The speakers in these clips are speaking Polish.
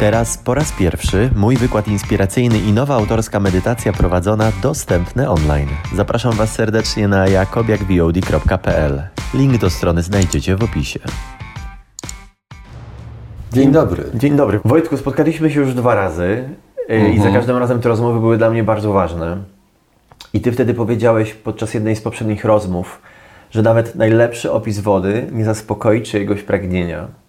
Teraz po raz pierwszy mój wykład inspiracyjny i nowa autorska medytacja prowadzona dostępne online. Zapraszam Was serdecznie na jakobiakvod.pl. Link do strony znajdziecie w opisie. Dzień dobry. Dzień dobry. Wojtku, spotkaliśmy się już dwa razy mhm. i za każdym razem te rozmowy były dla mnie bardzo ważne. I Ty wtedy powiedziałeś podczas jednej z poprzednich rozmów, że nawet najlepszy opis wody nie zaspokoi czyjegoś pragnienia.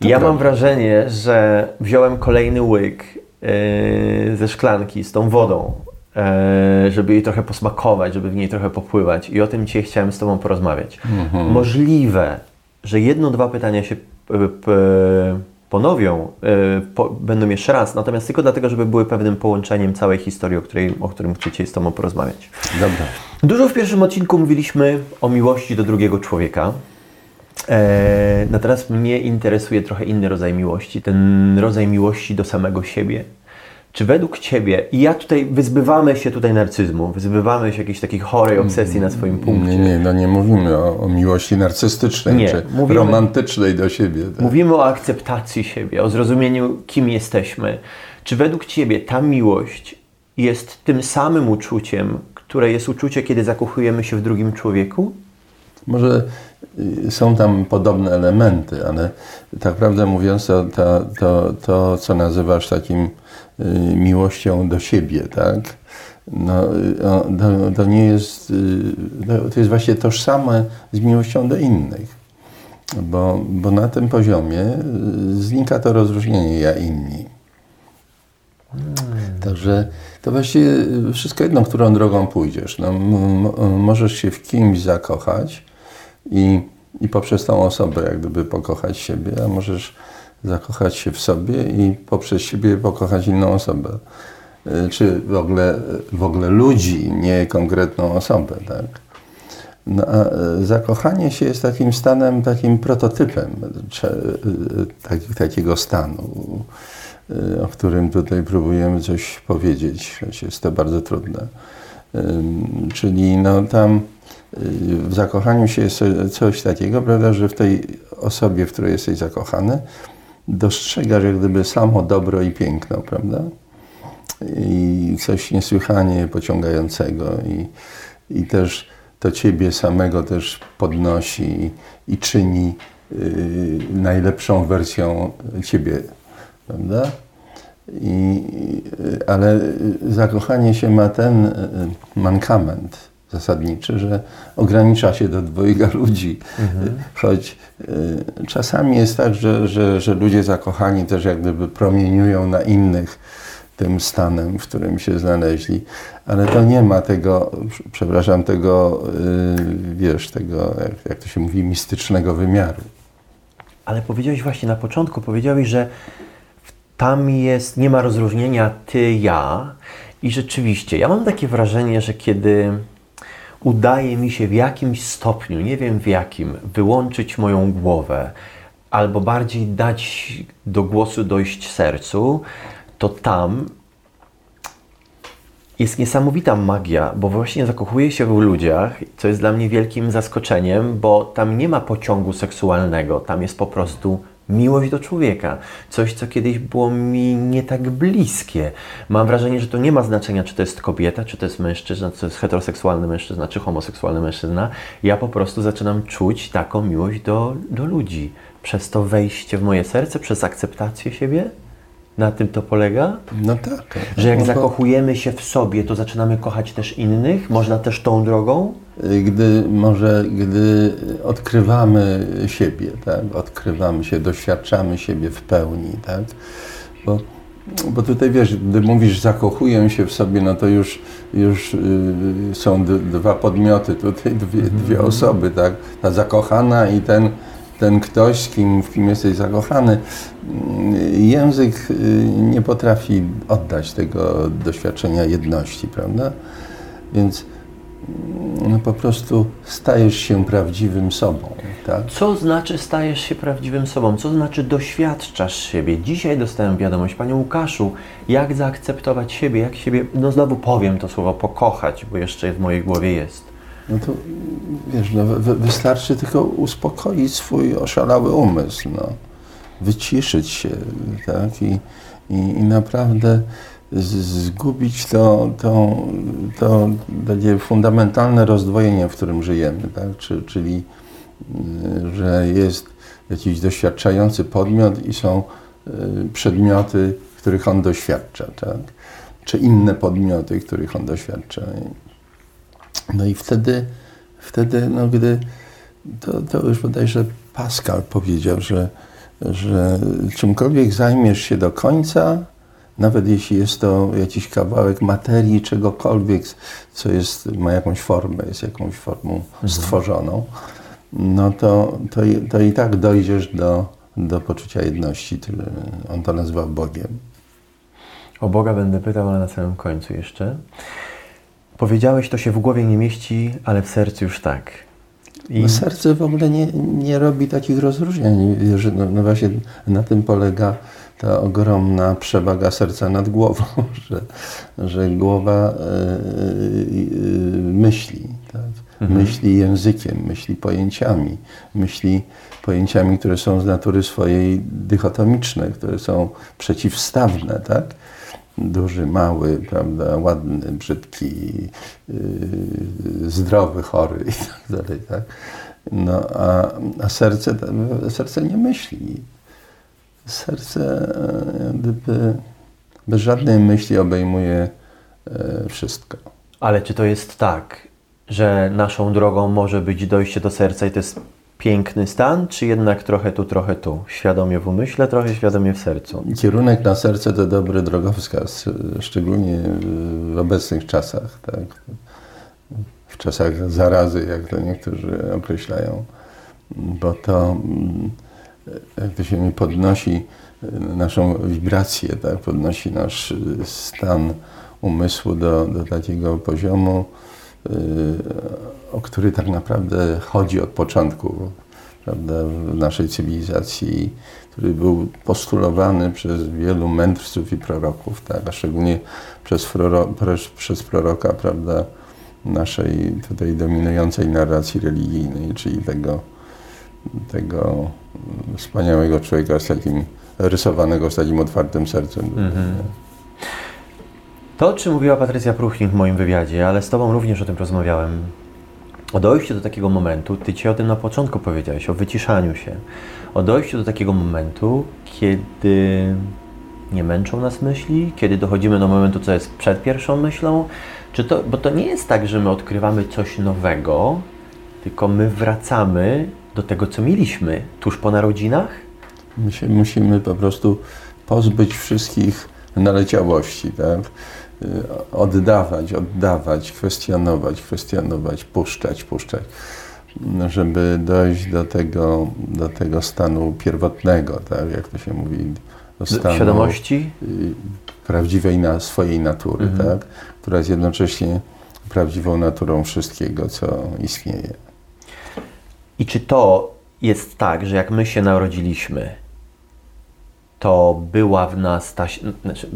Ja mam wrażenie, że wziąłem kolejny łyk yy, ze szklanki z tą wodą, yy, żeby jej trochę posmakować, żeby w niej trochę popływać. I o tym dzisiaj chciałem z Tobą porozmawiać. Mhm. Możliwe, że jedno, dwa pytania się ponowią, po, będą jeszcze raz, natomiast tylko dlatego, żeby były pewnym połączeniem całej historii, o, której, o którym dzisiaj z Tobą porozmawiać. Dobra. Dużo w pierwszym odcinku mówiliśmy o miłości do drugiego człowieka. E, no teraz mnie interesuje trochę inny rodzaj miłości, ten rodzaj miłości do samego siebie. Czy według Ciebie, i ja tutaj wyzbywamy się tutaj narcyzmu, wyzbywamy się jakiejś takiej chorej obsesji na swoim punkcie. Nie, nie, no nie mówimy o, o miłości narcystycznej nie, czy mówimy, romantycznej do siebie. Tak. Mówimy o akceptacji siebie, o zrozumieniu, kim jesteśmy. Czy według Ciebie ta miłość jest tym samym uczuciem, które jest uczucie, kiedy zakochujemy się w drugim człowieku? Może y, są tam podobne elementy, ale tak prawdę mówiąc, to, to, to, to co nazywasz takim y, miłością do siebie, tak? No, to, to nie jest, y, to jest właśnie tożsame z miłością do innych, bo, bo na tym poziomie znika to rozróżnienie ja inni. Hmm. Także to właściwie wszystko jedno, którą drogą pójdziesz. No, możesz się w kimś zakochać, i, i poprzez tą osobę jak gdyby pokochać siebie, a możesz zakochać się w sobie i poprzez siebie pokochać inną osobę. E, czy w ogóle, w ogóle ludzi, nie konkretną osobę, tak? No, a e, zakochanie się jest takim stanem, takim prototypem e, tak, takiego stanu, o którym tutaj próbujemy coś powiedzieć, choć jest to bardzo trudne. Czyli no, tam w zakochaniu się jest coś takiego, prawda, że w tej osobie, w której jesteś zakochany, dostrzegasz jak gdyby samo dobro i piękno, prawda? I coś niesłychanie pociągającego i, i też to ciebie samego też podnosi i, i czyni y, najlepszą wersją ciebie, prawda? I, ale zakochanie się ma ten y, mankament, zasadniczy, że ogranicza się do dwojga ludzi. Mhm. Choć y, czasami jest tak, że, że, że ludzie zakochani też jak gdyby promieniują na innych tym stanem, w którym się znaleźli, ale to nie ma tego, przepraszam, tego, y, wiesz, tego, jak, jak to się mówi, mistycznego wymiaru. Ale powiedziałeś właśnie na początku, powiedziałeś, że tam jest, nie ma rozróżnienia ty, ja. I rzeczywiście, ja mam takie wrażenie, że kiedy udaje mi się w jakimś stopniu, nie wiem w jakim, wyłączyć moją głowę albo bardziej dać do głosu dojść sercu, to tam jest niesamowita magia, bo właśnie zakochuję się w ludziach, co jest dla mnie wielkim zaskoczeniem, bo tam nie ma pociągu seksualnego, tam jest po prostu miłość do człowieka. Coś, co kiedyś było mi nie tak bliskie. Mam wrażenie, że to nie ma znaczenia, czy to jest kobieta, czy to jest mężczyzna, czy to jest heteroseksualny mężczyzna, czy homoseksualny mężczyzna. Ja po prostu zaczynam czuć taką miłość do, do ludzi. Przez to wejście w moje serce, przez akceptację siebie. Na tym to polega? No tak. Że jak no zakochujemy się w sobie, to zaczynamy kochać też innych? Można też tą drogą? Gdy może, gdy odkrywamy siebie, tak? odkrywamy się, doświadczamy siebie w pełni, tak? Bo, bo tutaj wiesz, gdy mówisz zakochuję się w sobie, no to już, już yy, są dwa podmioty, tutaj dwie, dwie mhm. osoby, tak? Ta zakochana i ten, ten ktoś, z kim, w kim jesteś zakochany, język y, nie potrafi oddać tego doświadczenia jedności, prawda? Więc no po prostu stajesz się prawdziwym sobą. Tak? Co znaczy stajesz się prawdziwym sobą? Co znaczy doświadczasz siebie? Dzisiaj dostałem wiadomość, Panie Łukaszu, jak zaakceptować siebie, jak siebie, no znowu powiem to słowo, pokochać, bo jeszcze w mojej głowie jest. No to wiesz, no, wystarczy tylko uspokoić swój oszalały umysł. No. wyciszyć się, tak? I, i, i naprawdę zgubić to, to, to takie fundamentalne rozdwojenie, w którym żyjemy, tak? czyli y, że jest jakiś doświadczający podmiot i są y, przedmioty, których on doświadcza, tak? czy inne podmioty, których on doświadcza. No i wtedy, wtedy no gdy, to, to już bodajże Pascal powiedział, że, że czymkolwiek zajmiesz się do końca, nawet jeśli jest to jakiś kawałek materii, czegokolwiek, co jest, ma jakąś formę, jest jakąś formą mhm. stworzoną, no to, to, to i tak dojdziesz do, do poczucia jedności. On to nazywa Bogiem. O Boga będę pytał, ale na samym końcu jeszcze. Powiedziałeś, to się w głowie nie mieści, ale w sercu już tak. I... No serce w ogóle nie, nie robi takich rozróżnień. Że no, no właśnie na tym polega ta ogromna przewaga serca nad głową, że, że głowa y, y, myśli, tak? mhm. myśli językiem, myśli pojęciami, myśli pojęciami, które są z natury swojej dychotomiczne, które są przeciwstawne, tak? duży, mały, prawda, ładny, brzydki, yy, zdrowy, chory i tak dalej, tak? No, a, a serce, serce nie myśli. Serce e, gdyby bez żadnej myśli obejmuje e, wszystko. Ale czy to jest tak, że naszą drogą może być dojście do serca i to jest piękny stan, czy jednak trochę tu, trochę tu? Świadomie w umyśle, trochę świadomie w sercu. Kierunek na serce to dobry drogowskaz, szczególnie w obecnych czasach, tak? w czasach zarazy, jak to niektórzy określają, bo to, jak to się mi podnosi naszą wibrację, tak? podnosi nasz stan umysłu do, do takiego poziomu, o który tak naprawdę chodzi od początku prawda, w naszej cywilizacji, który był postulowany przez wielu mędrców i proroków, tak, a szczególnie przez, proro, przez proroka prawda, naszej tutaj dominującej narracji religijnej, czyli tego, tego wspaniałego człowieka z takim rysowanego z takim otwartym sercem. Mm -hmm. To, o czym mówiła Patrycja Pruchnik w moim wywiadzie, ale z Tobą również o tym rozmawiałem, o dojściu do takiego momentu, Ty Ci o tym na początku powiedziałeś, o wyciszaniu się, o dojściu do takiego momentu, kiedy nie męczą nas myśli, kiedy dochodzimy do momentu, co jest przed pierwszą myślą, czy to, bo to nie jest tak, że my odkrywamy coś nowego, tylko my wracamy do tego, co mieliśmy tuż po narodzinach? My się musimy po prostu pozbyć wszystkich naleciałości, tak? Y, oddawać, oddawać, kwestionować, kwestionować, puszczać, puszczać, żeby dojść do tego, do tego stanu pierwotnego, tak, jak to się mówi, do stanu świadomości y, prawdziwej na swojej natury, mhm. tak, która jest jednocześnie prawdziwą naturą wszystkiego, co istnieje. I czy to jest tak, że jak my się narodziliśmy, to była w nas ta, znaczy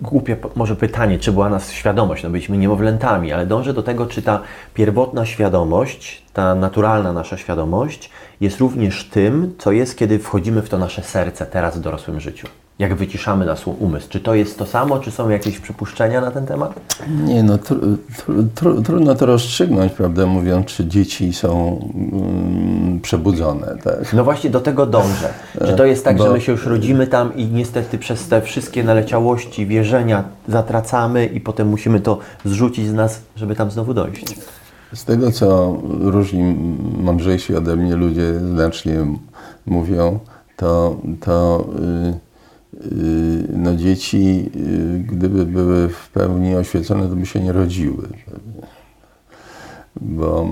głupie może pytanie, czy była nas świadomość, no byliśmy niemowlętami, ale dążę do tego, czy ta pierwotna świadomość, ta naturalna nasza świadomość jest również tym, co jest, kiedy wchodzimy w to nasze serce teraz w dorosłym życiu jak wyciszamy nasz umysł. Czy to jest to samo, czy są jakieś przypuszczenia na ten temat? Nie, no tr tr trudno to rozstrzygnąć, prawdę mówiąc, czy dzieci są mm, przebudzone. Tak? No właśnie do tego dążę. Czy to jest tak, Bo... że my się już rodzimy tam i niestety przez te wszystkie naleciałości, wierzenia zatracamy i potem musimy to zrzucić z nas, żeby tam znowu dojść? Z tego, co różni mądrzejsi ode mnie ludzie znacznie mówią, to, to yy, no dzieci, y, gdyby były w pełni oświecone, to by się nie rodziły. Bo,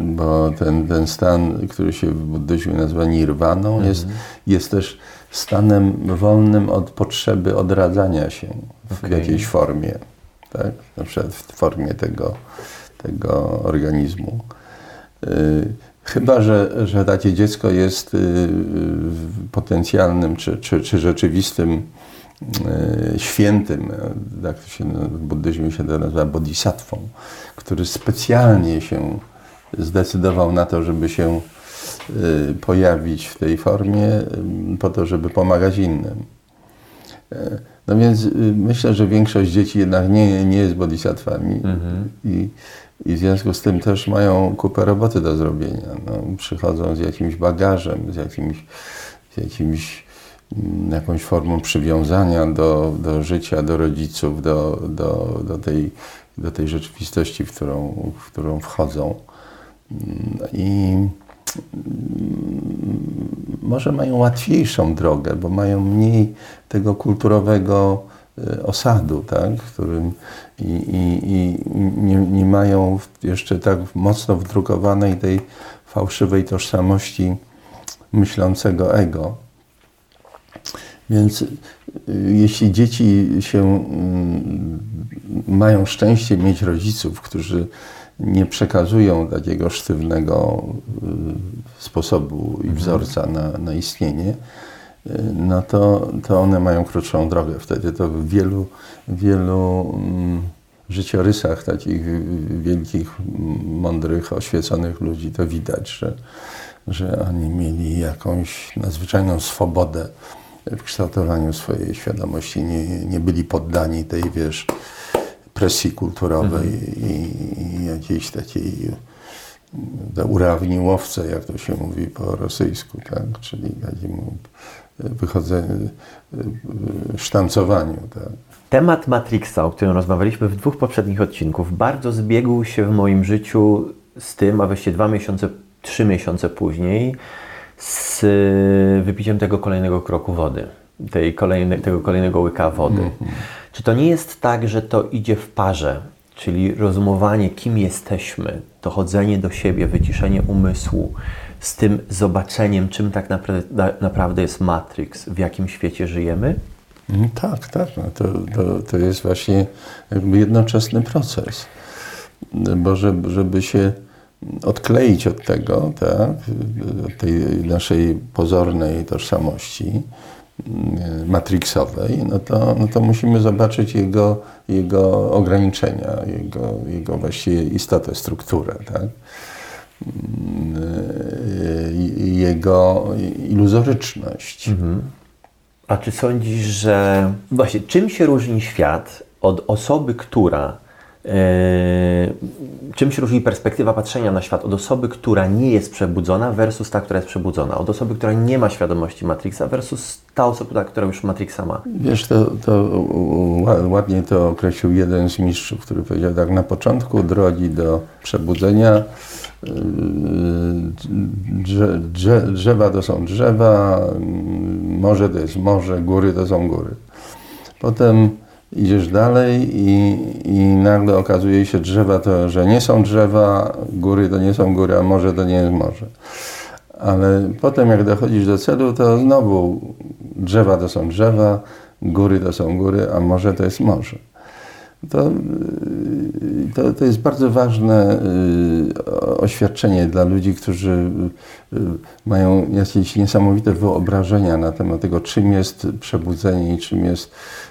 bo ten, ten stan, który się w buddyzmie nazywa nirwaną, mhm. jest, jest też stanem wolnym od potrzeby odradzania się w okay. jakiejś formie. Tak? Na przykład w formie tego, tego organizmu. Chyba, że, że takie dziecko jest y, potencjalnym czy, czy, czy rzeczywistym y, świętym, tak to się w buddyzmie się to nazywa bodhisatwą, który specjalnie się zdecydował na to, żeby się y, pojawić w tej formie po to, żeby pomagać innym. No więc myślę, że większość dzieci jednak nie, nie jest bodhisatwami i, i w związku z tym też mają kupę roboty do zrobienia. No, przychodzą z jakimś bagażem, z jakimś, z jakimś mm, jakąś formą przywiązania do, do życia, do rodziców, do, do, do, tej, do tej rzeczywistości, w którą, w którą wchodzą. Mm, I może mają łatwiejszą drogę, bo mają mniej tego kulturowego osadu, tak, w którym i, i, i nie, nie mają jeszcze tak mocno wdrukowanej tej fałszywej tożsamości myślącego ego. Więc e, jeśli dzieci się mm, mają szczęście mieć rodziców, którzy nie przekazują takiego sztywnego y, sposobu i mhm. wzorca na, na istnienie, y, no to, to one mają krótszą drogę. Wtedy to w wielu, wielu mm, życiorysach takich wielkich, mądrych, oświeconych ludzi to widać, że, że oni mieli jakąś nadzwyczajną swobodę w kształtowaniu swojej świadomości. Nie, nie byli poddani tej, wiesz, presji kulturowej mhm. i, i, jakiejś takiej mm, urawniłowce, jak to się mówi po rosyjsku, tak? czyli takiemu wychodzeniu, sztancowaniu. Tak? Temat Matrixa, o którym rozmawialiśmy w dwóch poprzednich odcinków, bardzo zbiegł się w moim życiu z tym, a właściwie dwa miesiące, trzy miesiące później, z wypiciem tego kolejnego kroku wody, tej kolejne, tego kolejnego łyka wody. Mm -hmm. Czy to nie jest tak, że to idzie w parze, czyli rozumowanie, kim jesteśmy, dochodzenie do siebie, wyciszenie umysłu, z tym zobaczeniem, czym tak naprawdę, jest Matrix, w jakim świecie żyjemy? Mm, tak, tak. No to, to, to jest właśnie jakby jednoczesny proces. Bo żeby, żeby się odkleić od tego, tak, od tej naszej pozornej tożsamości, Mm, matrixowej, no to, no to musimy zobaczyć jego, jego ograniczenia, jego, jego właściwie istotę, strukturę, tak? Mm, jego iluzoryczność. Mhm. A czy sądzisz, że właśnie czym się różni świat od osoby, która czym się różni perspektywa patrzenia na świat od osoby, która nie jest przebudzona versus ta, która jest przebudzona? Od osoby, która nie ma świadomości Matrixa versus ta osoba, która już Matrixa ma? Wiesz, to, to ładnie to określił jeden z mistrzów, który powiedział tak, na początku drogi do przebudzenia yy, drze, drze, drzewa to są drzewa, morze to jest morze, góry to są góry. Potem idziesz dalej i, i nagle okazuje się drzewa to, że nie są drzewa, góry to nie są góry, a morze to nie jest morze. Ale potem jak dochodzisz do celu, to znowu drzewa to są drzewa, góry to są góry, a morze to jest morze. To, to, to jest bardzo ważne y, oświadczenie dla ludzi, którzy y, mają jakieś niesamowite wyobrażenia na temat tego, czym jest przebudzenie i czym jest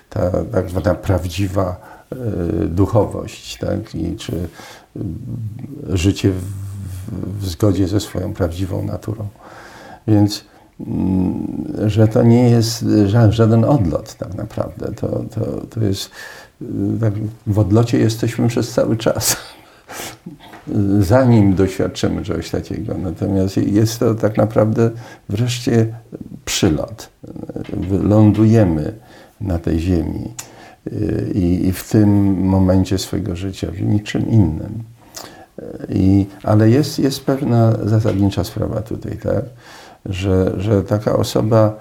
ta tak zwana prawdziwa duchowość, tak? I czy życie w, w zgodzie ze swoją prawdziwą naturą. Więc mm, że to nie jest żaden odlot tak naprawdę. To, to, to jest, w odlocie jesteśmy przez cały czas, zanim doświadczymy czegoś takiego. Natomiast jest to tak naprawdę wreszcie przylot. Lądujemy na tej ziemi y, i, w tym momencie swojego życia, w niczym innym. I, ale jest, jest pewna zasadnicza sprawa tutaj, tak? że, że taka osoba,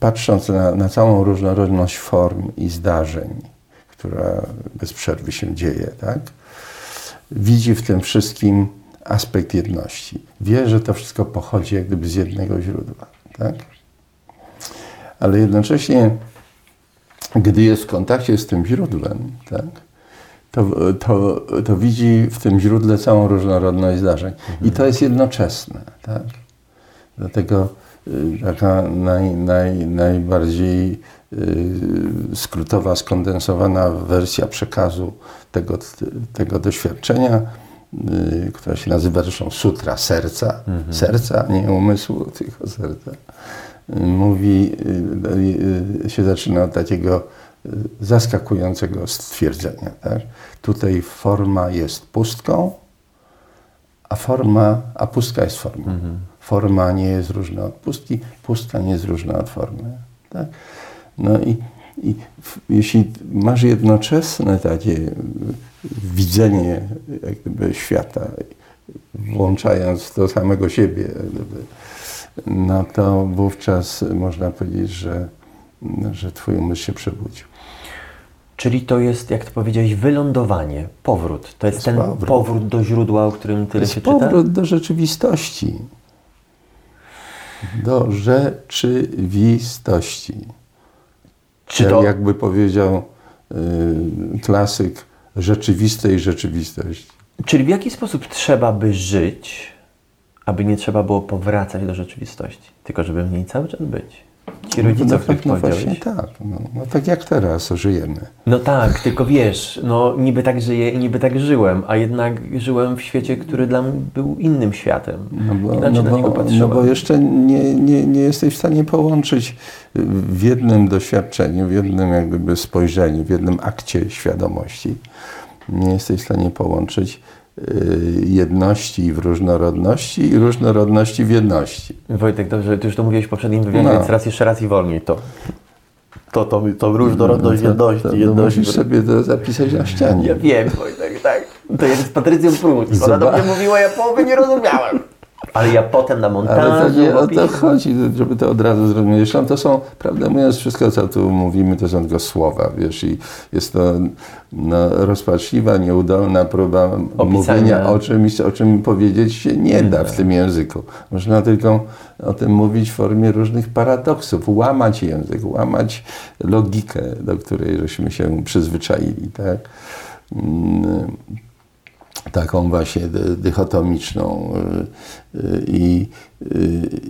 patrząc na, na całą różnorodność form i zdarzeń, która bez przerwy się dzieje, tak? widzi w tym wszystkim aspekt jedności. Wie, że to wszystko pochodzi jak gdyby z jednego źródła. Tak? ale jednocześnie, gdy jest w kontakcie z tym źródłem, tak, to, to, to widzi w tym źródle całą różnorodność zdarzeń. I to jest jednoczesne. Tak? Dlatego y, taka naj, naj, najbardziej y, skrótowa, skondensowana wersja przekazu tego, tego doświadczenia y, która się nazywa zresztą Sutra Serca, serca, nie umysłu, tylko serca, y, mówi, y, y, się zaczyna od takiego y, zaskakującego stwierdzenia. Tak? Tutaj forma jest pustką, a forma, a pustka jest formą. Forma nie jest różna od pustki, pustka nie jest różna od formy. Tak? No i, i w, jeśli masz jednoczesne takie widzenie jak gdyby świata, włączając do samego siebie, jak gdyby, no to wówczas można powiedzieć, że, że twój umysł się przebudził. Czyli to jest, jak to powiedziałeś, wylądowanie, powrót. To jest, jest ten powrót. powrót. do źródła, o którym tyle jest się czyta? powrót do rzeczywistości. Do rzeczywistości. Czy to, jakby powiedział y, klasyk rzeczywistej rzeczywistości. czyli w jaki sposób trzeba by żyć, aby nie trzeba było powracać do rzeczywistości, tylko żeby w niej cały czas być? Ci rodzice, no, o których no właśnie tak. No, no tak jak teraz żyjemy. No tak, tylko wiesz, no niby tak żyję i niby tak żyłem, a jednak żyłem w świecie, który dla mnie był innym światem. No bo, Inaczej no na niego bo, patrzyłem. no bo jeszcze nie, nie, nie jesteś w stanie połączyć w jednym doświadczeniu, w jednym jak gdyby spojrzeniu, w jednym akcie świadomości. Nie jesteś w stanie połączyć y, jedności w różnorodności i różnorodności w jedności. Wojtek, dobrze, ty już to mówiłeś w poprzednim wywiadzie, No. więc raz jeszcze raz i wolniej to. To, to, to różnorodność To- jedności, to, to jedności. musisz sobie to zapisać na ścianie. Ja wiem, Wojtek, tak. To jak z Patrycją Pruć. Ona do Zobacz. mnie mówiła, ja połowy nie rozumiałem. Ale ja potem na montażu... Ale to nie o to chodzi, żeby to od razu zrozumieć. Zresztą to są, prawdę mówiąc, wszystko co tu mówimy, to są tylko słowa, wiesz, i jest to no, rozpaczliwa, nieudolna próba mówienia o czymś, o czym powiedzieć się nie da w tym języku. Można tylko o tym mówić w formie różnych paradoksów, łamać język, łamać logikę, do której żeśmy się przyzwyczaili, tak? Taką właśnie dy- dychotomiczną. y, y, I y,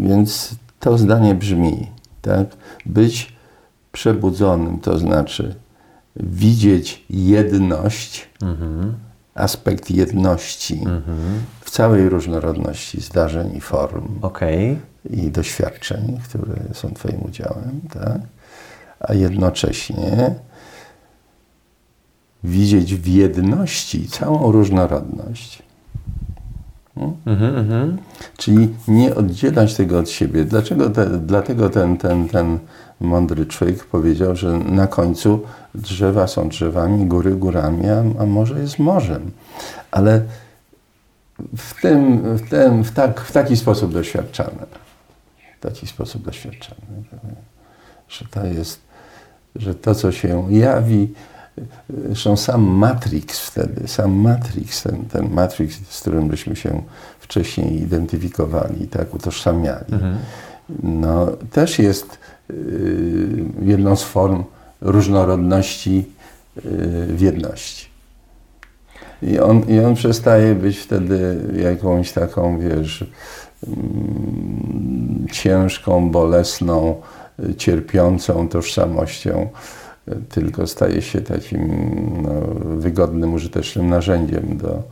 więc to zdanie brzmi, tak? Być przebudzonym to znaczy widzieć jedność, aspekt jedności w całej różnorodności zdarzeń i form Okej. i doświadczeń, które są Twoim udziałem, tak? a jednocześnie widzieć w jedności całą różnorodność. Mhm, mhm. Czyli nie oddzielać tego od siebie. Dlaczego te, dlatego ten, ten, ten mądry człowiek powiedział, że na końcu drzewa są drzewami, góry górami, a, a morze jest morzem. Ale w, tym, w, tym, w, tak, w taki sposób doświadczamy. W taki sposób doświadczamy. Że to jest, że to, co się jawi, Zresztą sam Matrix wtedy, sam Matrix, ten, ten Matrix, z którym byśmy się wcześniej identyfikowali, tak, utożsamiali, no, też jest y, jedną z form różnorodności y, w jedności. I on, I on przestaje być wtedy jakąś taką, wiesz, mm, ciężką, bolesną, y, cierpiącą tożsamością, tylko staje się takim no, wygodnym, użytecznym narzędziem do,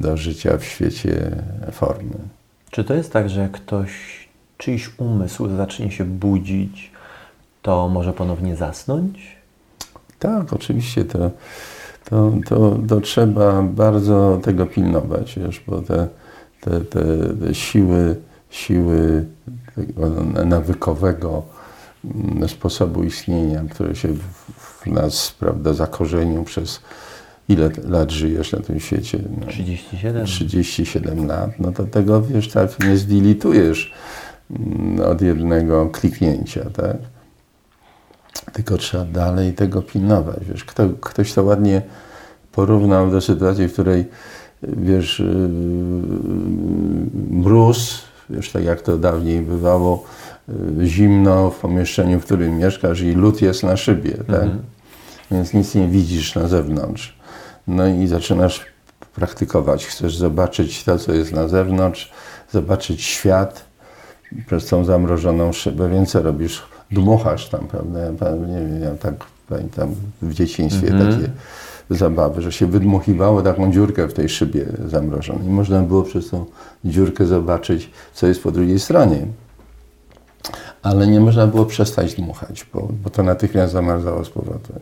do życia w świecie formy. Czy to jest tak, że jak ktoś, czyjś umysł zacznie się budzić, to może ponownie zasnąć? Tak, oczywiście to, to, to, to trzeba bardzo tego pilnować, wiesz, bo te, te, te, te siły, siły nawykowego sposobu istnienia, które się w, nas, prawda, zakorzenią przez ile lat żyjesz na tym świecie? No, 37. 37 lat, no to tego, wiesz, tak nie zdilitujesz mm, od jednego kliknięcia, tak? Tylko trzeba dalej tego pilnować. Wiesz, kto, ktoś to ładnie porównał do sytuacji, w której wiesz, yy, mróz, wiesz, tak jak to dawniej bywało, zimno w pomieszczeniu, w którym mieszkasz i lód jest na szybie, tak? Więc nic nie widzisz na zewnątrz. No i zaczynasz praktykować. Chcesz zobaczyć to, co jest na zewnątrz, zobaczyć świat przez tą zamrożoną szybę, więc co robisz? Dmuchasz tam, prawda? Ja, nie wiem, ja tak pamiętam w dzieciństwie takie zabawy, że się wydmuchiwało taką dziurkę w tej szybie zamrożonej. I można było przez tą dziurkę zobaczyć, co jest po drugiej stronie. Ale nie można było przestać dmuchać, bo, bo to natychmiast zamarzało z powrotem.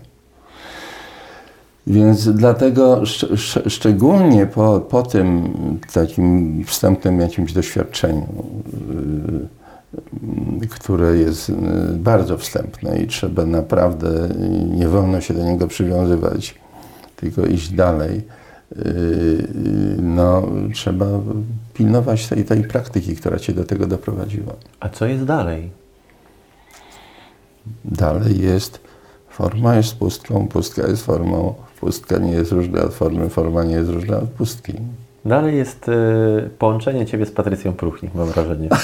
Więc dlatego szcz szcz szczególnie po, po tym takim wstępnym jakimś doświadczeniu, yy, które jest yy, bardzo wstępne i trzeba naprawdę, nie wolno się do niego przywiązywać, tylko iść dalej, yy, no trzeba pilnować tej, tej praktyki, która cię do tego doprowadziła. A co jest dalej? Dalej jest, forma jest pustką, pustka jest formą, pustka nie jest różna od formy, forma nie jest różna od pustki. Dalej jest y, połączenie Ciebie z Patrycją Pruchnik, mam wrażenie.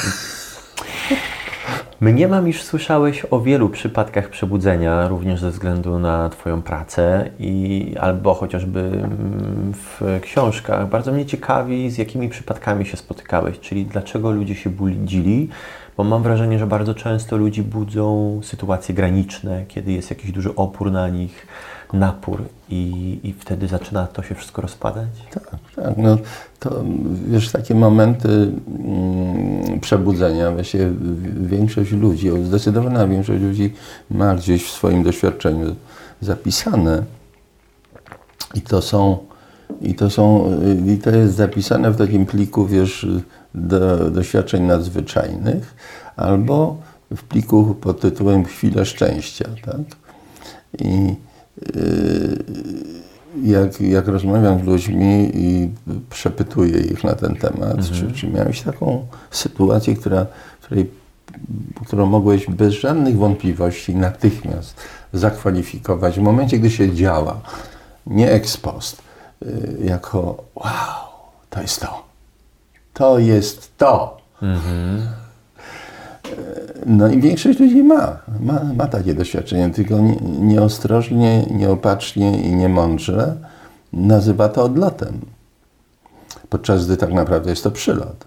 Mniemam, iż słyszałeś o wielu przypadkach przebudzenia, również ze względu na Twoją pracę i albo chociażby mm, w książkach. Bardzo mnie ciekawi, z jakimi przypadkami się spotykałeś, czyli dlaczego ludzie się budzili, bo mam wrażenie, że bardzo często ludzi budzą sytuacje graniczne, kiedy jest jakiś duży opór na nich, napór i, i wtedy zaczyna to się wszystko rozpadać? Tak, tak. No, to wiesz, takie momenty mm, przebudzenia, właśnie większość ludzi, zdecydowana większość ludzi ma gdzieś w swoim doświadczeniu zapisane. I to są, i to są, i to jest zapisane w takim pliku, wiesz, do, doświadczeń nadzwyczajnych, albo w pliku pod tytułem Chwile szczęścia, tak? I Yy, jak, jak rozmawiam z ludźmi i przepytuję ich na ten temat, mhm. czy, czy miałeś taką sytuację, która, której, którą mogłeś bez żadnych wątpliwości natychmiast zakwalifikować w momencie, gdy się działa, nie ex post, yy, jako wow, to jest to. To jest to. Mhm. No i większość ludzi ma, ma, ma takie doświadczenie, tylko nie, nieostrożnie, nieopatrznie i niemądrze nazywa to odlotem, podczas gdy tak naprawdę jest to przylot.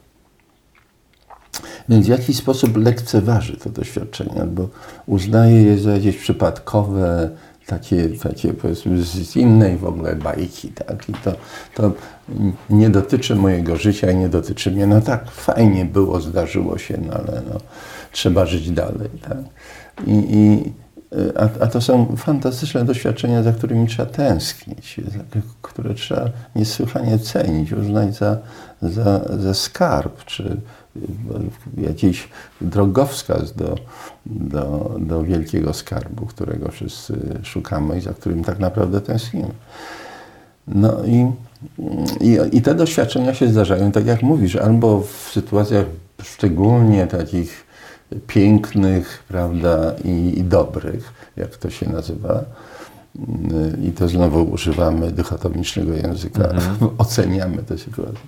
Więc w jakiś sposób lekceważy to doświadczenie, albo uznaje je za jakieś przypadkowe, takie, takie powiedzmy z innej w ogóle bajki, tak? I to, to nie dotyczy mojego życia i nie dotyczy mnie. No tak, fajnie było, zdarzyło się, no ale no, trzeba żyć dalej, tak? I, i a, a, to są fantastyczne doświadczenia, za którymi trzeba tęsknić, które trzeba niesłychanie cenić, uznać za, za, za skarb, czy jakiś drogowskaz do, do, do wielkiego skarbu, którego wszyscy szukamy i za którym tak naprawdę tęsknimy. No i, i, i te doświadczenia się zdarzają, tak jak mówisz, albo w sytuacjach szczególnie takich pięknych, prawda, i, i dobrych, jak to się nazywa, i to znowu używamy dychotomicznego języka, mhm. oceniamy tę sytuację.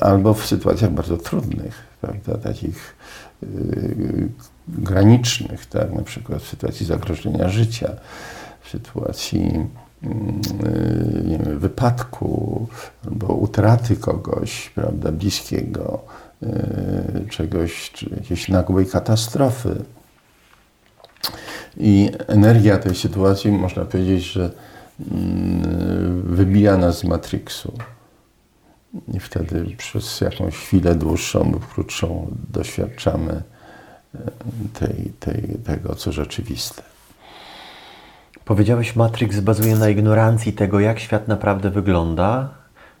Albo w sytuacjach bardzo trudnych, prawda, takich yy, granicznych, tak, na przykład w sytuacji zagrożenia życia, w sytuacji yy, nie wiem, wypadku albo utraty kogoś, prawda, bliskiego, yy, czegoś, czy jakiejś nagłej katastrofy. I energia tej sytuacji, można powiedzieć, że mm, wybija nas z Matrixu. I wtedy przez jakąś chwilę dłuższą lub krótszą doświadczamy e, tej, tej, tego, co rzeczywiste. Powiedziałeś, Matrix bazuje na ignorancji tego, jak świat naprawdę wygląda,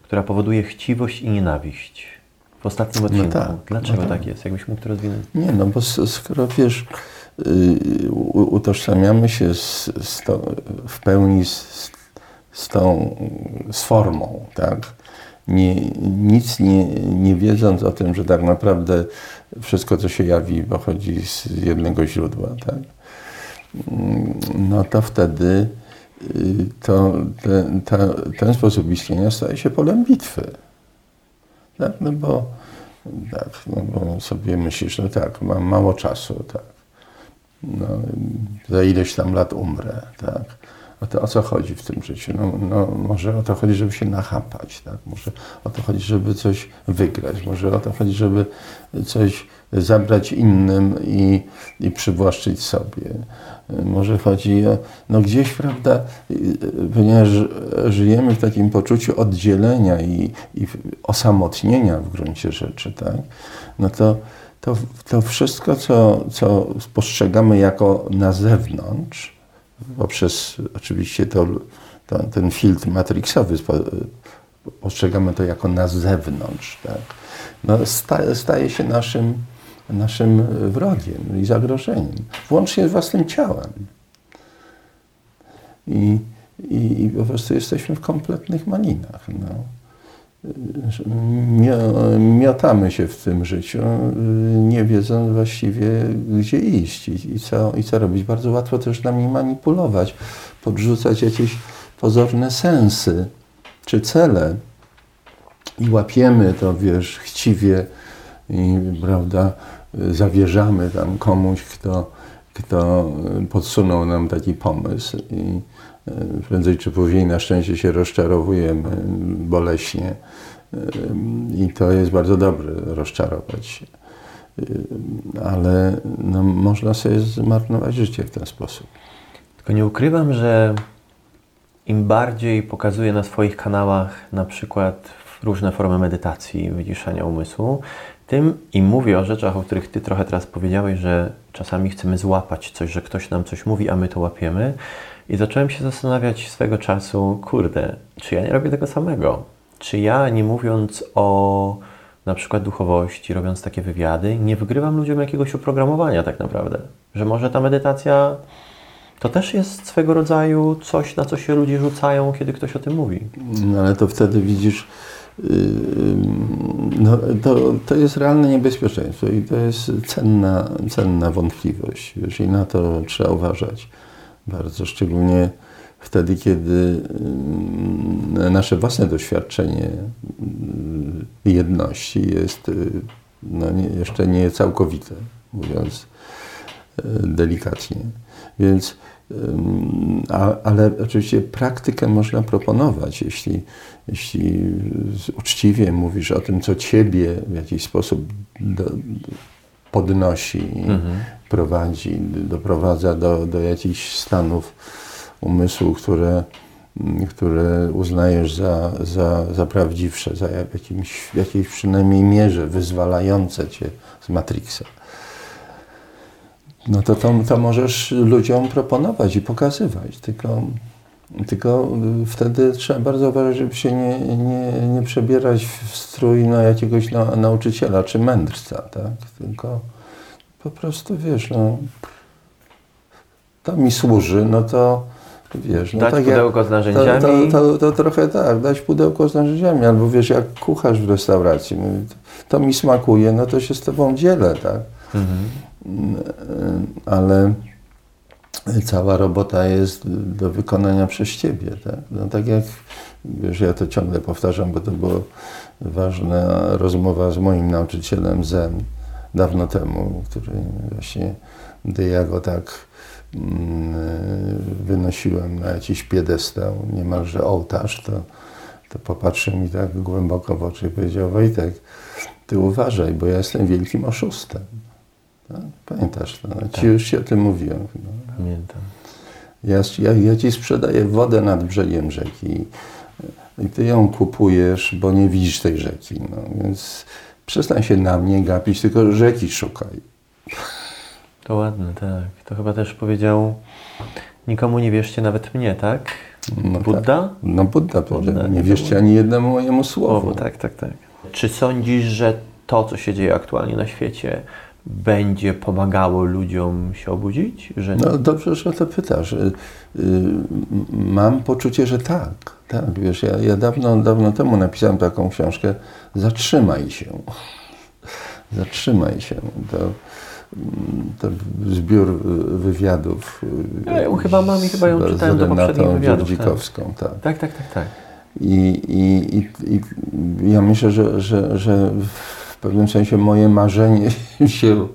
która powoduje chciwość i nienawiść. W ostatnim no odcinku. No tak, Dlaczego no tak. tak jest? Jakbyś mógł to rozwinąć? Nie, no bo skoro wiesz, utożsamiamy się z, z to, w pełni z, z tą z formą, tak? Nie, nic nie, nie wiedząc o tym, że tak naprawdę wszystko, co się jawi, pochodzi z jednego źródła, tak? No to wtedy y, to, ten, ta, ten sposób istnienia staje się polem bitwy. Tak? No bo, tak, no bo sobie myślisz, no tak, mam mało czasu, tak no, za ileś tam lat umrę, tak? o, to, o co chodzi w tym życiu? No, no, może o to chodzi, żeby się nachapać, tak? może o to chodzi, żeby coś wygrać, może o to chodzi, żeby coś zabrać innym i, i przywłaszczyć sobie. Może chodzi o, no gdzieś, prawda, ponieważ żyjemy w takim poczuciu oddzielenia i, i osamotnienia w gruncie rzeczy, tak? no to, to, to wszystko, co, co postrzegamy jako na zewnątrz, poprzez oczywiście to, to, ten filtr matrixowy, postrzegamy to jako na zewnątrz, tak? no, sta, staje się naszym, naszym wrogiem i zagrożeniem, włącznie z własnym ciałem. I, i, i po prostu jesteśmy w kompletnych malinach. No miotamy się w tym życiu, nie wiedząc właściwie, gdzie iść i, co, i co robić. Bardzo łatwo też nami manipulować, podrzucać jakieś pozorne sensy czy cele i łapiemy to, wiesz, chciwie i, prawda, zawierzamy tam komuś, kto, kto podsunął nam taki pomysł i prędzej czy później na szczęście się rozczarowujemy boleśnie i to jest bardzo dobre rozczarować się. Ale no, można sobie zmarnować życie w ten sposób. Tylko nie ukrywam, że im bardziej pokazuję na swoich kanałach na przykład różne formy medytacji, wyciszania umysłu, tym i mówię o rzeczach, o których Ty trochę teraz powiedziałeś, że czasami chcemy złapać coś, że ktoś nam coś mówi, a my to łapiemy. I zacząłem się zastanawiać swego czasu, kurde, czy ja nie robię tego samego? Czy ja, nie mówiąc o na przykład duchowości, robiąc takie wywiady, nie wygrywam ludziom jakiegoś oprogramowania tak naprawdę? Że może ta medytacja to też jest swego rodzaju coś, na co się ludzie rzucają, kiedy ktoś o tym mówi. No ale to wtedy widzisz, yy, no, to, to jest realne niebezpieczeństwo i to jest cenna, cenna wątpliwość. Wiesz, I na to trzeba uważać bardzo, szczególnie wtedy, kiedy mm, nasze własne doświadczenie mm, jedności jest y, no, nie, jeszcze nie całkowite, mówiąc y, delikatnie. Więc, a, ale oczywiście praktykę można proponować, jeśli, jeśli uczciwie mówisz o tym, co ciebie w jakiś sposób do, podnosi, mhm. prowadzi, doprowadza do, do jakichś stanów umysłu, które, które uznajesz za, za, za prawdziwsze, za jakimś, w jakiejś przynajmniej mierze wyzwalające cię z Matrixa. No to, to, to możesz ludziom proponować i pokazywać, tylko, tylko wtedy trzeba bardzo uważać, żeby się nie, nie, nie przebierać w strój na jakiegoś na, nauczyciela czy mędrca, tak? Tylko po prostu wiesz, no, to mi służy, no to Wiesz, no dać tak pudełko jak, z narzędziami. To, to, to, to, trochę tak, dać pudełko z narzędziami, albo wiesz, jak kucharz w restauracji, no, to, mi smakuje, no to się z tobą dzielę, tak? Mhm. Ale cała robota jest do wykonania przez ciebie, tak? No tak jak, wiesz, ja to ciągle powtarzam, bo to była ważna rozmowa z moim nauczycielem Zen dawno temu, który właśnie, gdy ja go tak Mm, wynosiłem na jakiś piedestał, niemalże ołtarz, to, to popatrzył mi tak głęboko w oczy i powiedział, Wojtek, ty uważaj, bo ja jestem wielkim oszustem. Tak? Pamiętasz to? No, ci tak. już ci o tym mówiłem. No. Pamiętam. Ja, ja, ja, ci sprzedaję wodę nad brzegiem rzeki i ty ją kupujesz, bo nie widzisz tej rzeki. No. Więc przestań się na mnie gapić, tylko rzeki szukaj. To ładne, tak. To chyba też powiedział, nikomu nie wierzcie, nawet mnie, tak? No Budda? Tak. No Budda powiedział, nie wierzcie ani jednemu mojemu słowu. Słowo, tak, tak, tak. Czy sądzisz, że to, co się dzieje aktualnie na świecie, będzie pomagało ludziom się obudzić? Że... No dobrze, że o to pytasz. Y, y, mam poczucie, że tak. Tak, wiesz, ja, ja dawno, dawno temu napisałem taką książkę Zatrzymaj się. Zatrzymaj się. To to zbiór wywiadów. Ja ją chyba mam i chyba ją czytałem do poprzednich wywiadów. Tak. tak. Tak, tak, tak, tak. I, i, i, i ja myślę, że, że, że w pewnym sensie moje marzenie się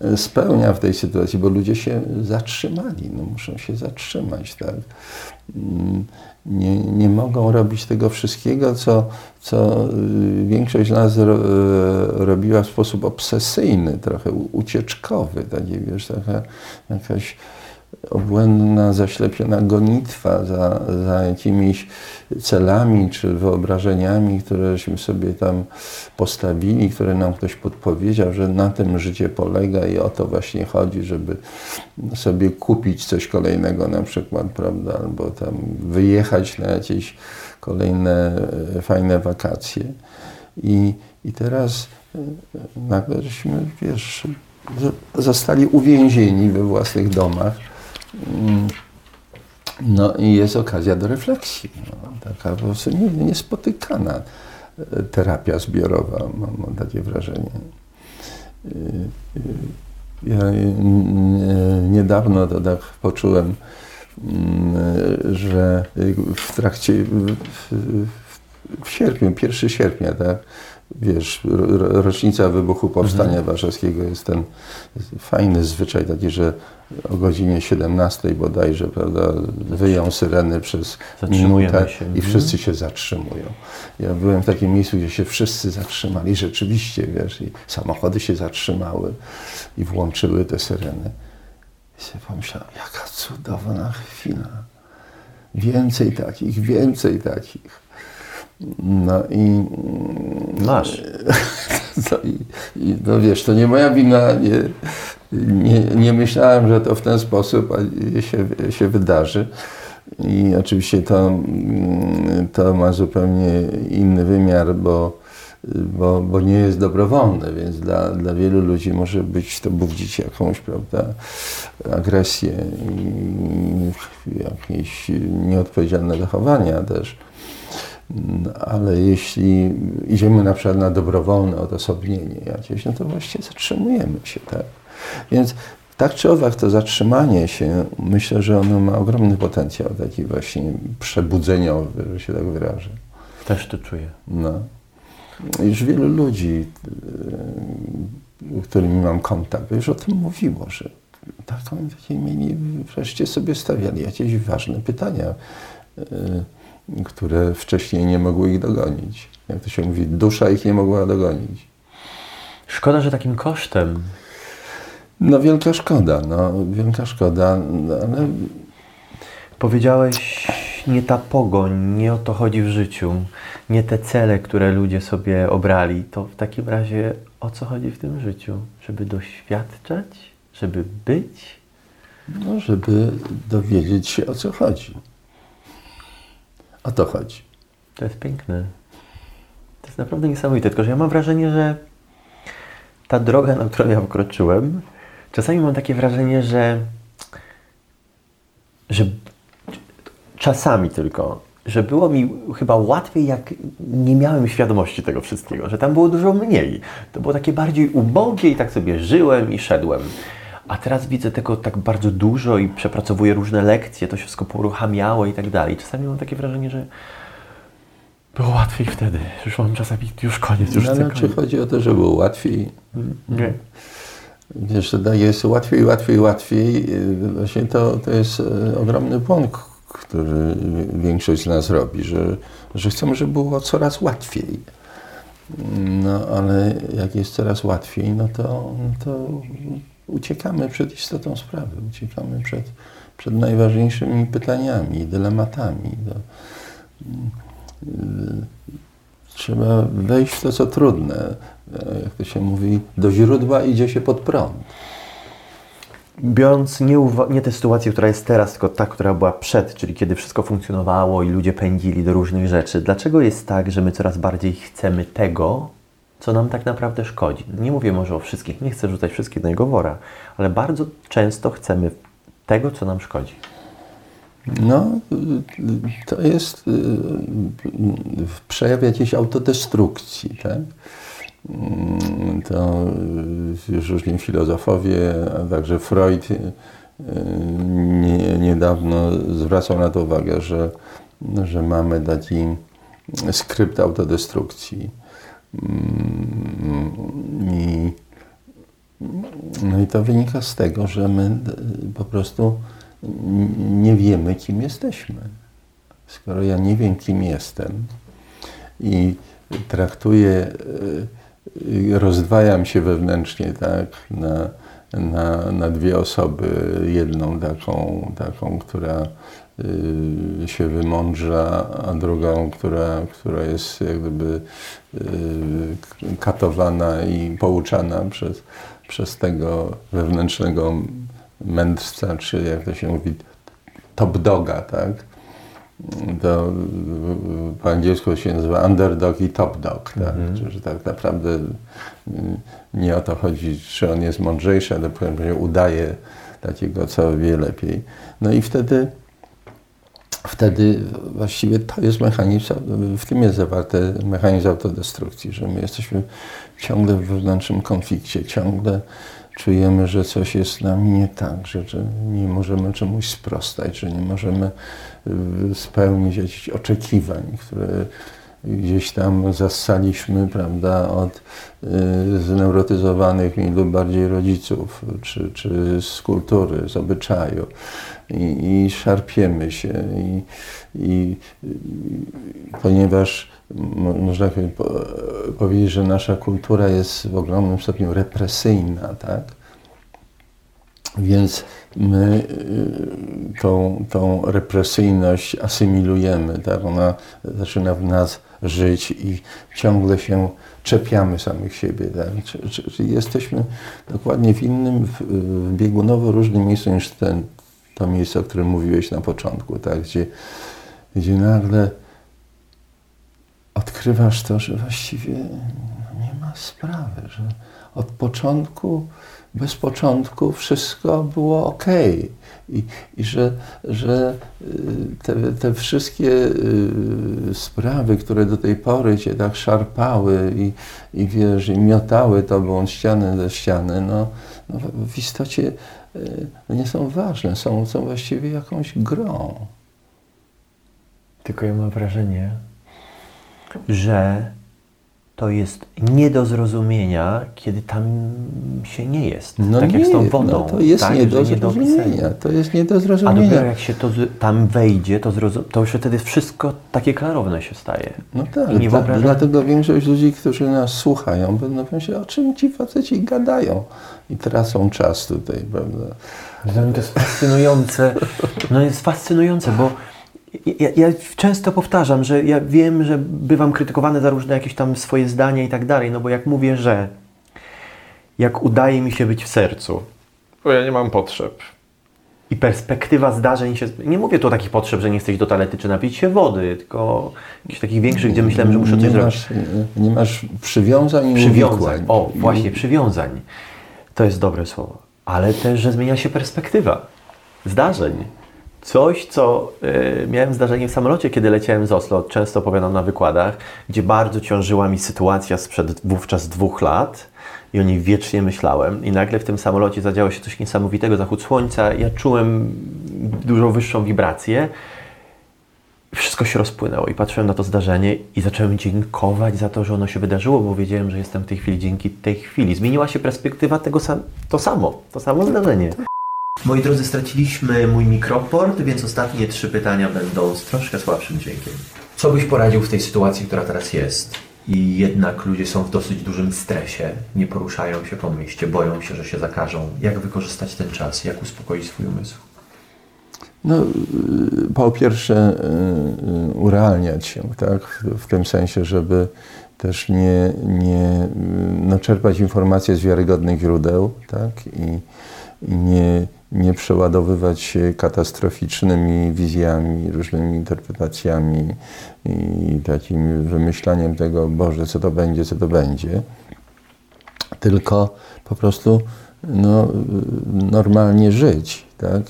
e, spełnia w tej sytuacji, bo ludzie się zatrzymali, no muszą się zatrzymać, tak. Mm, nie, nie mogą robić tego wszystkiego, co, co y, większość z nas ro, e, robiła w sposób obsesyjny, trochę ucieczkowy, taki, wiesz, taka jakaś obłędna, zaślepiona gonitwa za, za jakimiś celami czy wyobrażeniami, któreśmy sobie tam postawili, które nam ktoś podpowiedział, że na tym życie polega i o to właśnie chodzi, żeby sobie kupić coś kolejnego na przykład, prawda, albo tam wyjechać na jakieś kolejne e, fajne wakacje. I, i teraz e, nagle żeśmy, wiesz, zostali uwięzieni we własnych domach. No i jest okazja do refleksji. No, taka po prostu niespotykana e, terapia zbiorowa, mam, takie wrażenie. E, e, ja niedawno to tak poczułem, mm, że w trakcie, w, w sierpniu, 1 sierpnia, tak, wiesz, rocznica wybuchu Powstania mhm. Warszawskiego jest ten fajny zwyczaj taki, że o godzinie 17 bodajże, prawda, wyją syreny przez minutę się. i mhm. wszyscy się zatrzymują. Ja byłem w takim miejscu, gdzie się wszyscy zatrzymali, rzeczywiście, wiesz, i samochody się zatrzymały i włączyły te syreny. I sobie pomyślałem, jaka cudowna chwila. Więcej takich, więcej takich. No i... Masz. No, i, i, no wiesz, to nie moja wina, nie, nie, nie myślałem, że to w ten sposób się, się wydarzy. I oczywiście to, to ma zupełnie inny wymiar, bo, bo, bo nie jest dobrowolne, więc dla, dla wielu ludzi może być to budzić jakąś prawda, agresję i jakieś nieodpowiedzialne zachowania też. Ale jeśli idziemy na przykład na dobrowolne odosobnienie jakieś, no to właściwie zatrzymujemy się, tak? Więc tak czy owak to zatrzymanie się, myślę, że ono ma ogromny potencjał taki właśnie przebudzeniowy, że się tak wyrażę. Też to czuję. No. Już wielu ludzi, z którymi mam kontakt, już o tym mówiło, że taką, takie mieli, wreszcie sobie stawiali jakieś ważne pytania, y, które wcześniej nie mogły ich dogonić. Jak to się mówi, dusza ich nie mogła dogonić. Szkoda, że takim kosztem no wielka szkoda, no wielka szkoda, no, ale... Powiedziałeś, nie ta pogoń, nie o to chodzi w życiu, nie te cele, które ludzie sobie obrali, to w takim razie o co chodzi w tym życiu? Żeby doświadczać? Żeby być? No, żeby dowiedzieć się o co chodzi. O to chodzi. To jest piękne. To jest naprawdę niesamowite, tylko że ja mam wrażenie, że ta droga, na którą ja wkroczyłem, czasami mam takie wrażenie, że, że czasami tylko, że było mi chyba łatwiej, jak nie miałem świadomości tego wszystkiego, że tam było dużo mniej. To było takie bardziej ubogie i tak sobie żyłem i szedłem. A teraz widzę tego tak bardzo dużo i przepracowuję różne lekcje, to się wszystko poruchamiało i tak dalej. Czasami mam takie wrażenie, że było łatwiej wtedy. Już mam czasami, już koniec, już no, no, Czy chodzi o to, że było łatwiej? Nie. Wiesz, że jest łatwiej, łatwiej, łatwiej. Właśnie to, to jest e, ogromny błąd, który większość z nas robi, że, że chcemy, żeby było coraz łatwiej. No ale jak jest coraz łatwiej, no to, to uciekamy przed istotą sprawy, uciekamy przed, przed najważniejszymi pytaniami, dylematami. To, trzeba wejść w to, co trudne. Jak to się mówi, do źródła idzie się pod prąd. Biorąc nie, nie tę sytuację, która jest teraz, tylko ta, która była przed, czyli kiedy wszystko funkcjonowało i ludzie pędzili do różnych rzeczy, dlaczego jest tak, że my coraz bardziej chcemy tego, co nam tak naprawdę szkodzi? Nie mówię może o wszystkich, nie chcę rzucać wszystkich na jego wora, ale bardzo często chcemy tego, co nam szkodzi. No, to jest przejaw jakiejś autodestrukcji, tak? To już różni filozofowie, a także Freud nie, niedawno zwracał na to uwagę, że, że mamy taki skrypt autodestrukcji. I No i to wynika z tego, że my po prostu nie wiemy, kim jesteśmy. Skoro ja nie wiem, kim jestem i traktuję, y, rozdwajam się wewnętrznie tak, na, na, na dwie osoby, jedną taką, taką która się wymądrza, a drugą, która, która jest jak gdyby katowana i pouczana przez, przez tego wewnętrznego mędrca, czy jak to się mówi, top doga, tak? To po angielsku się nazywa underdog i top dog, tak? Mhm. Że tak naprawdę nie o to chodzi, czy on jest mądrzejszy, ale pewnie udaje takiego, co wie lepiej. No i wtedy wtedy właściwie to jest mechanizm, w tym jest zawarte mechanizm autodestrukcji, że my jesteśmy ciągle w wewnętrznym konflikcie, ciągle czujemy, że coś jest z nami nie tak, że, że nie możemy czemuś sprostać, że nie możemy y, spełnić jakichś oczekiwań, które gdzieś tam zassaliśmy, prawda, od y, zneurotyzowanych mniej lub bardziej rodziców, czy, czy z kultury, z obyczaju. I, i szarpiemy się. I, i, ponieważ można powiedzieć, że nasza kultura jest w ogromnym stopniu represyjna, tak? Więc my y, tą, tą represyjność asymilujemy, tak? Ona zaczyna w nas żyć i ciągle się czepiamy samych siebie. Tak? Czy, czy, czy jesteśmy dokładnie w innym, w, w biegunowo różnym miejscu niż ten, to miejsce, o którym mówiłeś na początku, tak? gdzie, gdzie nagle odkrywasz to, że właściwie nie ma sprawy, że od początku, bez początku wszystko było ok. I, i że, że y, te, te wszystkie y, sprawy, które do tej pory cię tak szarpały i, i wiesz, i miotały tobą ściany do ściany, no, no w istocie y, nie są ważne, są, są właściwie jakąś grą. Tylko ja mam wrażenie, że to jest nie do zrozumienia, kiedy tam się nie jest. No tak nie, jak z tą wodą. No to jest tak, nie do zrozumienia. To jest nie do zrozumienia. A dopiero jak się to tam wejdzie, to, to już wtedy wszystko takie klarowne się staje. No tak, nie wyobrażam... dlatego większość ludzi, którzy nas słuchają, będą myśleć, o czym ci faceci gadają i tracą czas tutaj, prawda? To jest fascynujące. No jest fascynujące, bo ja, ja, często powtarzam, że ja wiem, że bywam krytykowany za różne jakieś tam swoje zdania i tak dalej, no bo jak mówię, że jak udaje mi się być w sercu, bo ja nie mam potrzeb. I perspektywa zdarzeń się. Nie mówię tu o takich potrzeb, że nie chcesz do toalety czy napić się wody, tylko jakichś takich większych, gdzie myślałem, że muszę coś nie zrobić. Masz, nie masz przywiązań i Przywiązań. O, właśnie, przywiązań. To jest dobre słowo. Ale też, że zmienia się perspektywa zdarzeń. Coś, co y, miałem zdarzenie w samolocie, kiedy leciałem z Oslo, często opowiadam na wykładach, gdzie bardzo ciążyła mi sytuacja sprzed wówczas dwóch lat i o niej wiecznie myślałem. I nagle w tym samolocie zadziało się coś niesamowitego, zachód słońca. Ja czułem dużo wyższą wibrację. Wszystko się rozpłynęło i patrzyłem na to zdarzenie i zacząłem dziękować za to, że ono się wydarzyło, bo wiedziałem, że jestem w tej chwili dzięki tej chwili. Zmieniła się perspektywa tego sam to samo, to samo zdarzenie. Moi drodzy, straciliśmy mój mikroport, więc ostatnie trzy pytania będą z troszkę słabszym dźwiękiem. Co byś poradził w tej sytuacji, która teraz jest? I jednak ludzie są w dosyć dużym stresie, nie poruszają się po mieście, boją się, że się zakażą. Jak wykorzystać ten czas? Jak uspokoić swój umysł? No, po pierwsze, y, y, urealniać się, tak? W tym sensie, żeby też nie, nie no, czerpać informacje z wiarygodnych źródeł, tak? I nie, nie przeładowywać się katastroficznymi wizjami, różnymi interpretacjami i takim wymyślaniem tego, Boże, co to będzie, co to będzie, tylko po prostu no, normalnie żyć, tak?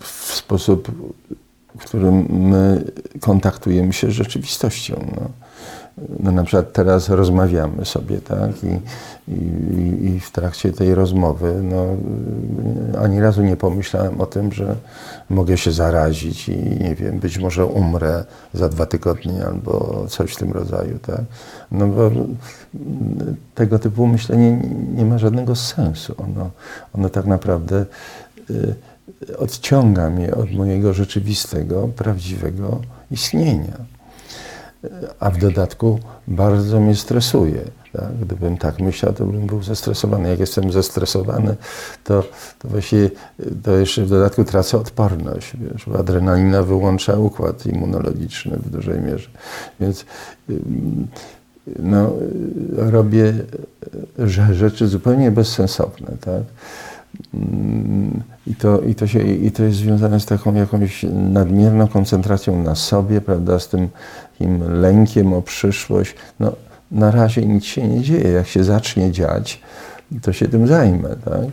W sposób, w którym my kontaktujemy się z rzeczywistością. No. No na przykład teraz rozmawiamy sobie, tak? I, i, I, w trakcie tej rozmowy no, ani razu nie pomyślałem o tym, że mogę się zarazić i nie wiem, być może umrę za dwa tygodnie albo coś w tym rodzaju, tak? No bo tego typu myślenie nie ma żadnego sensu. Ono, ono tak naprawdę y, odciąga mnie od mojego rzeczywistego, prawdziwego istnienia a w dodatku bardzo mnie stresuje. Tak? Gdybym tak myślał, to bym był zestresowany. Jak jestem zestresowany, to, to właściwie to jeszcze w dodatku tracę odporność, wiesz, bo adrenalina wyłącza układ immunologiczny w dużej mierze. Więc no, robię rzeczy zupełnie bezsensowne. Tak? I to, i, to się, I to jest związane z taką jakąś nadmierną koncentracją na sobie, prawda, z tym takim lękiem o przyszłość. No, na razie nic się nie dzieje. Jak się zacznie dziać, to się tym zajmę. Tak,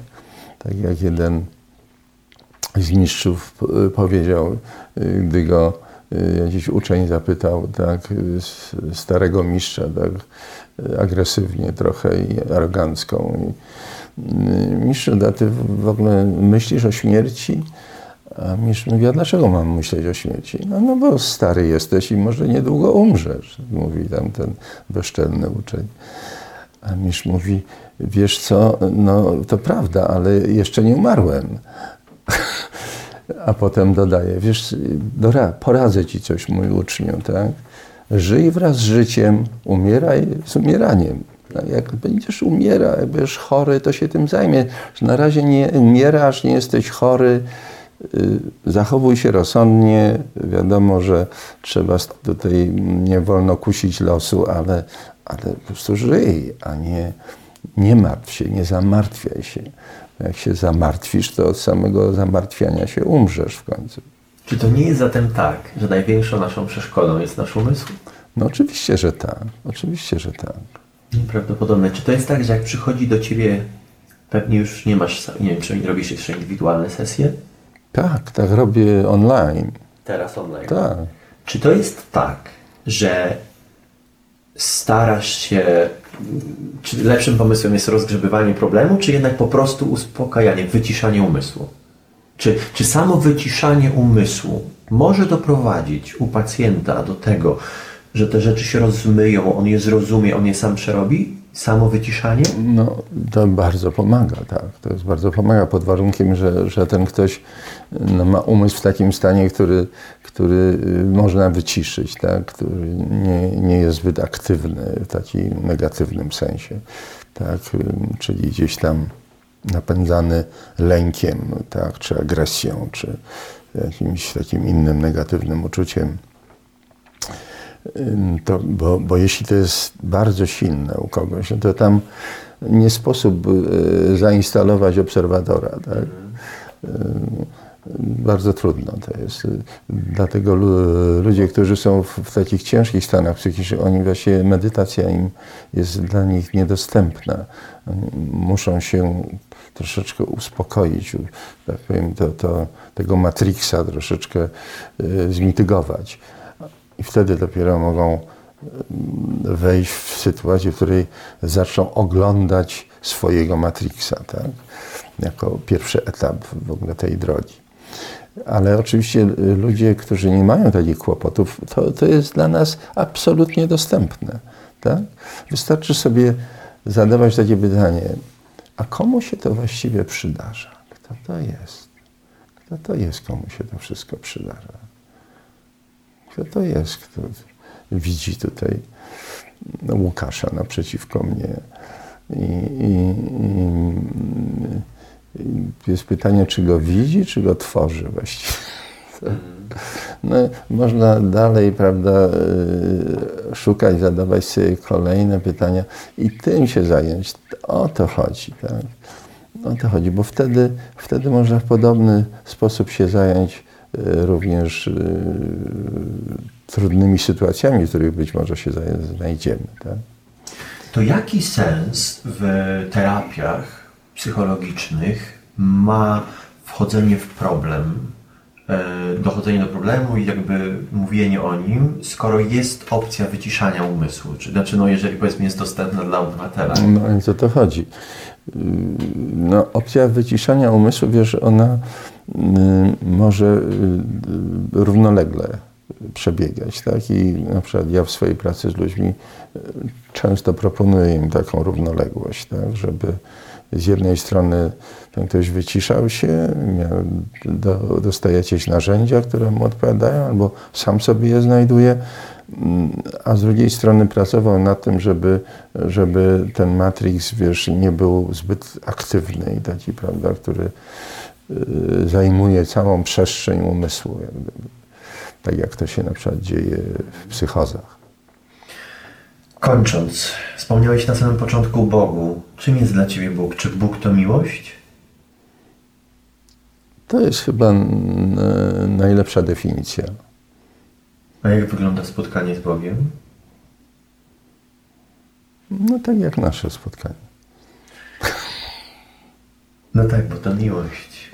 tak jak jeden z mistrzów powiedział, gdy go y, jakiś uczeń zapytał, tak, starego mistrza, tak, agresywnie trochę i arogancką. I, mistrzu, a ty w ogóle myślisz o śmierci? A mistrz mówi, a dlaczego mam myśleć o śmierci? No, no bo stary jesteś i może niedługo umrzesz, mówi tam ten bezczelny uczeń. A mistrz mówi, wiesz co, no to prawda, ale jeszcze nie umarłem. A potem dodaje, wiesz, dora, poradzę ci coś, mój uczniu, tak? Żyj wraz z życiem, umieraj z umieraniem. No, jak będziesz umierał, jak będziesz chory, to się tym zajmie. Na razie nie umierasz, nie jesteś chory, y, zachowuj się rozsądnie. Wiadomo, że trzeba tutaj nie wolno kusić losu, ale, ale po prostu żyj, a nie, nie martw się, nie zamartwiaj się. Jak się zamartwisz, to od samego zamartwiania się umrzesz w końcu. Czy to nie jest zatem tak, że największą naszą przeszkodą jest nasz umysł? No oczywiście, że tak. Oczywiście, że tak. Prawdopodobne. Czy to jest tak, że jak przychodzi do Ciebie, pewnie już nie masz, nie wiem, czy robisz jeszcze indywidualne sesje? Tak, tak robię online. Teraz online? Tak. Czy to jest tak, że starasz się, czy lepszym pomysłem jest rozgrzebywanie problemu, czy jednak po prostu uspokajanie, wyciszanie umysłu? Czy, czy samo wyciszanie umysłu może doprowadzić u pacjenta do tego, że te rzeczy się rozmyją, on je zrozumie, on je sam przerobi? Samo wyciszanie? No, to bardzo pomaga, tak. To jest bardzo pomaga pod warunkiem, że, że ten ktoś no, ma umysł w takim stanie, który, który y, można wyciszyć, tak? który nie, nie jest zbyt aktywny w takim negatywnym sensie. Tak? Czyli gdzieś tam napędzany lękiem, tak? czy agresją, czy jakimś takim innym negatywnym uczuciem to, bo, bo jeśli to jest bardzo silne u kogoś, no to tam nie sposób e, zainstalować obserwatora. Tak? Bardzo trudno to jest. Dlatego ludzie, którzy są w, takich ciężkich stanach psychicznych, oni właśnie medytacja im jest dla nich niedostępna. Muszą się troszeczkę uspokoić, tak powiem, to, to, tego matrixa troszeczkę e, zmitygować. I wtedy dopiero mogą mm, wejść w sytuację, w której zaczną oglądać swojego Matrixa, tak? jako pierwszy etap w ogóle tej drogi. Ale oczywiście ludzie, którzy nie mają takich kłopotów, to, to jest dla nas absolutnie dostępne. Tak? Wystarczy sobie zadawać takie pytanie, a komu się to właściwie przydarza? Kto to jest? Kto to jest, komu się to wszystko przydarza? Kto to jest, kto widzi tutaj Łukasza naprzeciwko mnie? I, i, i jest pytanie, czy go widzi, czy go tworzy właściwie. No, można dalej, prawda, y, szukać, zadawać sobie kolejne pytania i tym się zająć. O to chodzi, tak? O to chodzi, bo wtedy, wtedy można w podobny sposób się zająć E, również e, trudnymi sytuacjami, w których być może się znajdziemy. Tak? To jaki sens w terapiach psychologicznych ma wchodzenie w problem e, dochodzenie do problemu i jakby mówienie o nim, skoro jest opcja wyciszania umysłu? Czy, znaczy, no jeżeli powiedzmy jest dostępna dla obywatela. No i co to chodzi? Ym, No, opcja wyciszania umysłu, wiesz, ona może y, y, równolegle przebiegać, tak? I na przykład ja w swojej pracy z ludźmi y, często proponuję im taką równoległość, tak? Żeby z jednej strony ten ktoś wyciszał się, miał, do, dostaje jakieś narzędzia, które mu odpowiadają, albo sam sobie je znajduje, Mm, a z drugiej strony pracował nad tym, żeby, żeby ten Matrix, wiesz, nie był zbyt aktywny i taki, prawda, który y, zajmuje całą przestrzeń umysłu, jak gdyby. tak jak to się na przykład dzieje w psychozach. Kończąc, wspomniałeś na samym początku o Bogu. Czym jest dla Ciebie Bóg? Czy Bóg to miłość? To jest chyba y, najlepsza definicja. A jak wygląda spotkanie z Bogiem? No tak jak nasze spotkanie. No tak, bo to miłość.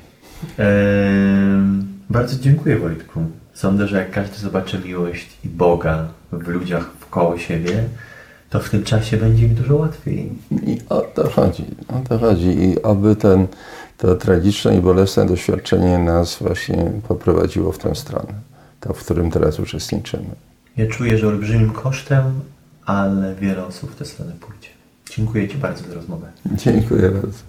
Bardzo dziękuję Wojtku. Sądzę, że jak każdy zobaczy miłość i Boga w ludziach wkoło siebie, to w tym czasie będzie im dużo łatwiej. I o to chodzi, o to chodzi. I oby ten, to tragiczne i bolesne doświadczenie nas właśnie poprowadziło w tę stronę, to w którym teraz uczestniczymy. Ja czuję, że olbrzymim kosztem, ale wiele osób w tę stronę pójdzie. Dziękuję Ci bardzo za rozmowę. Dziękuję bardzo.